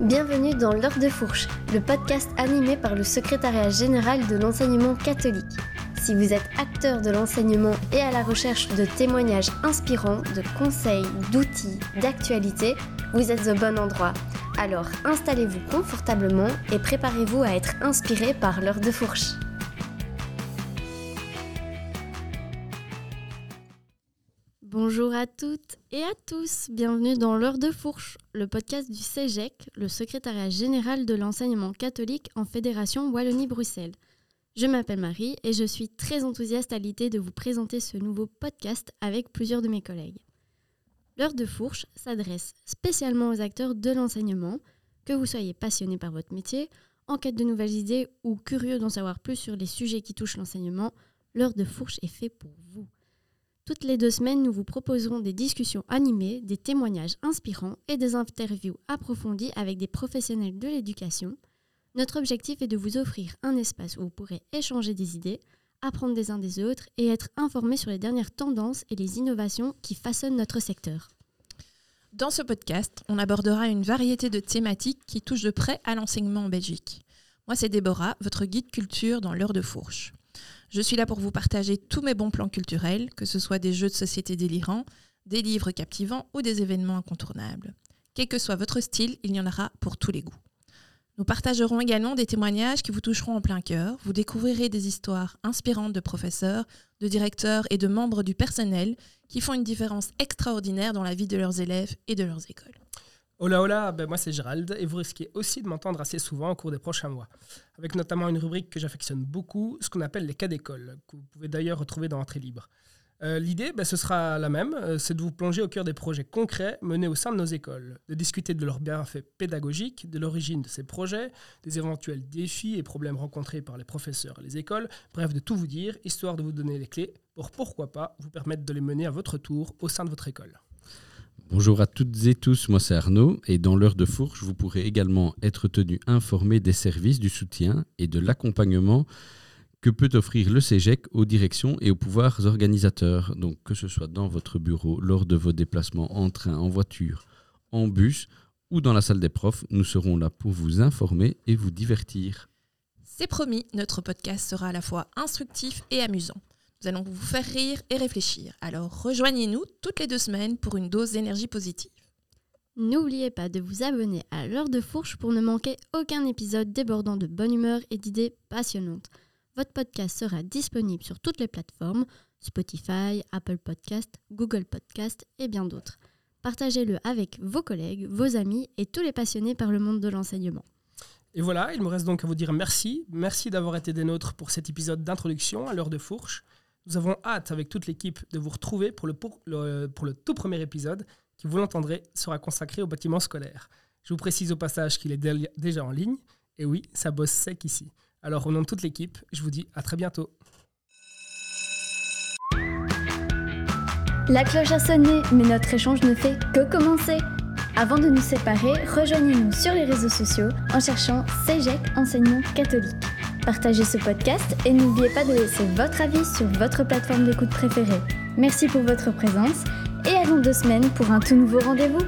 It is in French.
Bienvenue dans l'heure de fourche, le podcast animé par le secrétariat général de l'enseignement catholique. Si vous êtes acteur de l'enseignement et à la recherche de témoignages inspirants, de conseils, d'outils, d'actualités, vous êtes au bon endroit. Alors installez-vous confortablement et préparez-vous à être inspiré par l'heure de fourche. Bonjour à toutes et à tous, bienvenue dans l'heure de fourche, le podcast du CEGEC, le secrétariat général de l'enseignement catholique en Fédération Wallonie-Bruxelles. Je m'appelle Marie et je suis très enthousiaste à l'idée de vous présenter ce nouveau podcast avec plusieurs de mes collègues. L'heure de fourche s'adresse spécialement aux acteurs de l'enseignement, que vous soyez passionné par votre métier, en quête de nouvelles idées ou curieux d'en savoir plus sur les sujets qui touchent l'enseignement, l'heure de fourche est fait pour vous. Toutes les deux semaines, nous vous proposerons des discussions animées, des témoignages inspirants et des interviews approfondies avec des professionnels de l'éducation. Notre objectif est de vous offrir un espace où vous pourrez échanger des idées, apprendre des uns des autres et être informé sur les dernières tendances et les innovations qui façonnent notre secteur. Dans ce podcast, on abordera une variété de thématiques qui touchent de près à l'enseignement en Belgique. Moi, c'est Déborah, votre guide culture dans l'heure de fourche. Je suis là pour vous partager tous mes bons plans culturels, que ce soit des jeux de société délirants, des livres captivants ou des événements incontournables. Quel que soit votre style, il y en aura pour tous les goûts. Nous partagerons également des témoignages qui vous toucheront en plein cœur. Vous découvrirez des histoires inspirantes de professeurs, de directeurs et de membres du personnel qui font une différence extraordinaire dans la vie de leurs élèves et de leurs écoles. Hola hola, ben moi c'est Gérald et vous risquez aussi de m'entendre assez souvent au cours des prochains mois, avec notamment une rubrique que j'affectionne beaucoup, ce qu'on appelle les cas d'école, que vous pouvez d'ailleurs retrouver dans Entrée libre. Euh, L'idée, ben, ce sera la même, euh, c'est de vous plonger au cœur des projets concrets menés au sein de nos écoles, de discuter de leurs bienfaits pédagogiques, de l'origine de ces projets, des éventuels défis et problèmes rencontrés par les professeurs et les écoles, bref de tout vous dire, histoire de vous donner les clés pour pourquoi pas vous permettre de les mener à votre tour au sein de votre école. Bonjour à toutes et tous, moi c'est Arnaud et dans l'heure de fourche, vous pourrez également être tenu informé des services du soutien et de l'accompagnement que peut offrir le CEGEC aux directions et aux pouvoirs organisateurs. Donc que ce soit dans votre bureau, lors de vos déplacements en train, en voiture, en bus ou dans la salle des profs, nous serons là pour vous informer et vous divertir. C'est promis, notre podcast sera à la fois instructif et amusant. Nous allons vous faire rire et réfléchir. Alors rejoignez-nous toutes les deux semaines pour une dose d'énergie positive. N'oubliez pas de vous abonner à l'heure de fourche pour ne manquer aucun épisode débordant de bonne humeur et d'idées passionnantes. Votre podcast sera disponible sur toutes les plateformes Spotify, Apple Podcast, Google Podcast et bien d'autres. Partagez-le avec vos collègues, vos amis et tous les passionnés par le monde de l'enseignement. Et voilà, il me reste donc à vous dire merci. Merci d'avoir été des nôtres pour cet épisode d'introduction à l'heure de fourche. Nous avons hâte avec toute l'équipe de vous retrouver pour le, tout premier épisode qui, vous l'entendrez, sera consacré au bâtiment scolaire. Je vous précise au passage qu'il est déjà en ligne. Et oui, ça bosse sec ici. Alors au nom de toute l'équipe, je vous dis à très bientôt. La cloche a sonné, mais notre échange ne fait que commencer. Avant de nous séparer, rejoignez-nous sur les réseaux sociaux en cherchant CEGEC Enseignement Catholique. Partagez ce podcast et n'oubliez pas de laisser votre avis sur votre plateforme d'écoute préférée. Merci pour votre présence et à dans deux semaines pour un tout nouveau rendez-vous.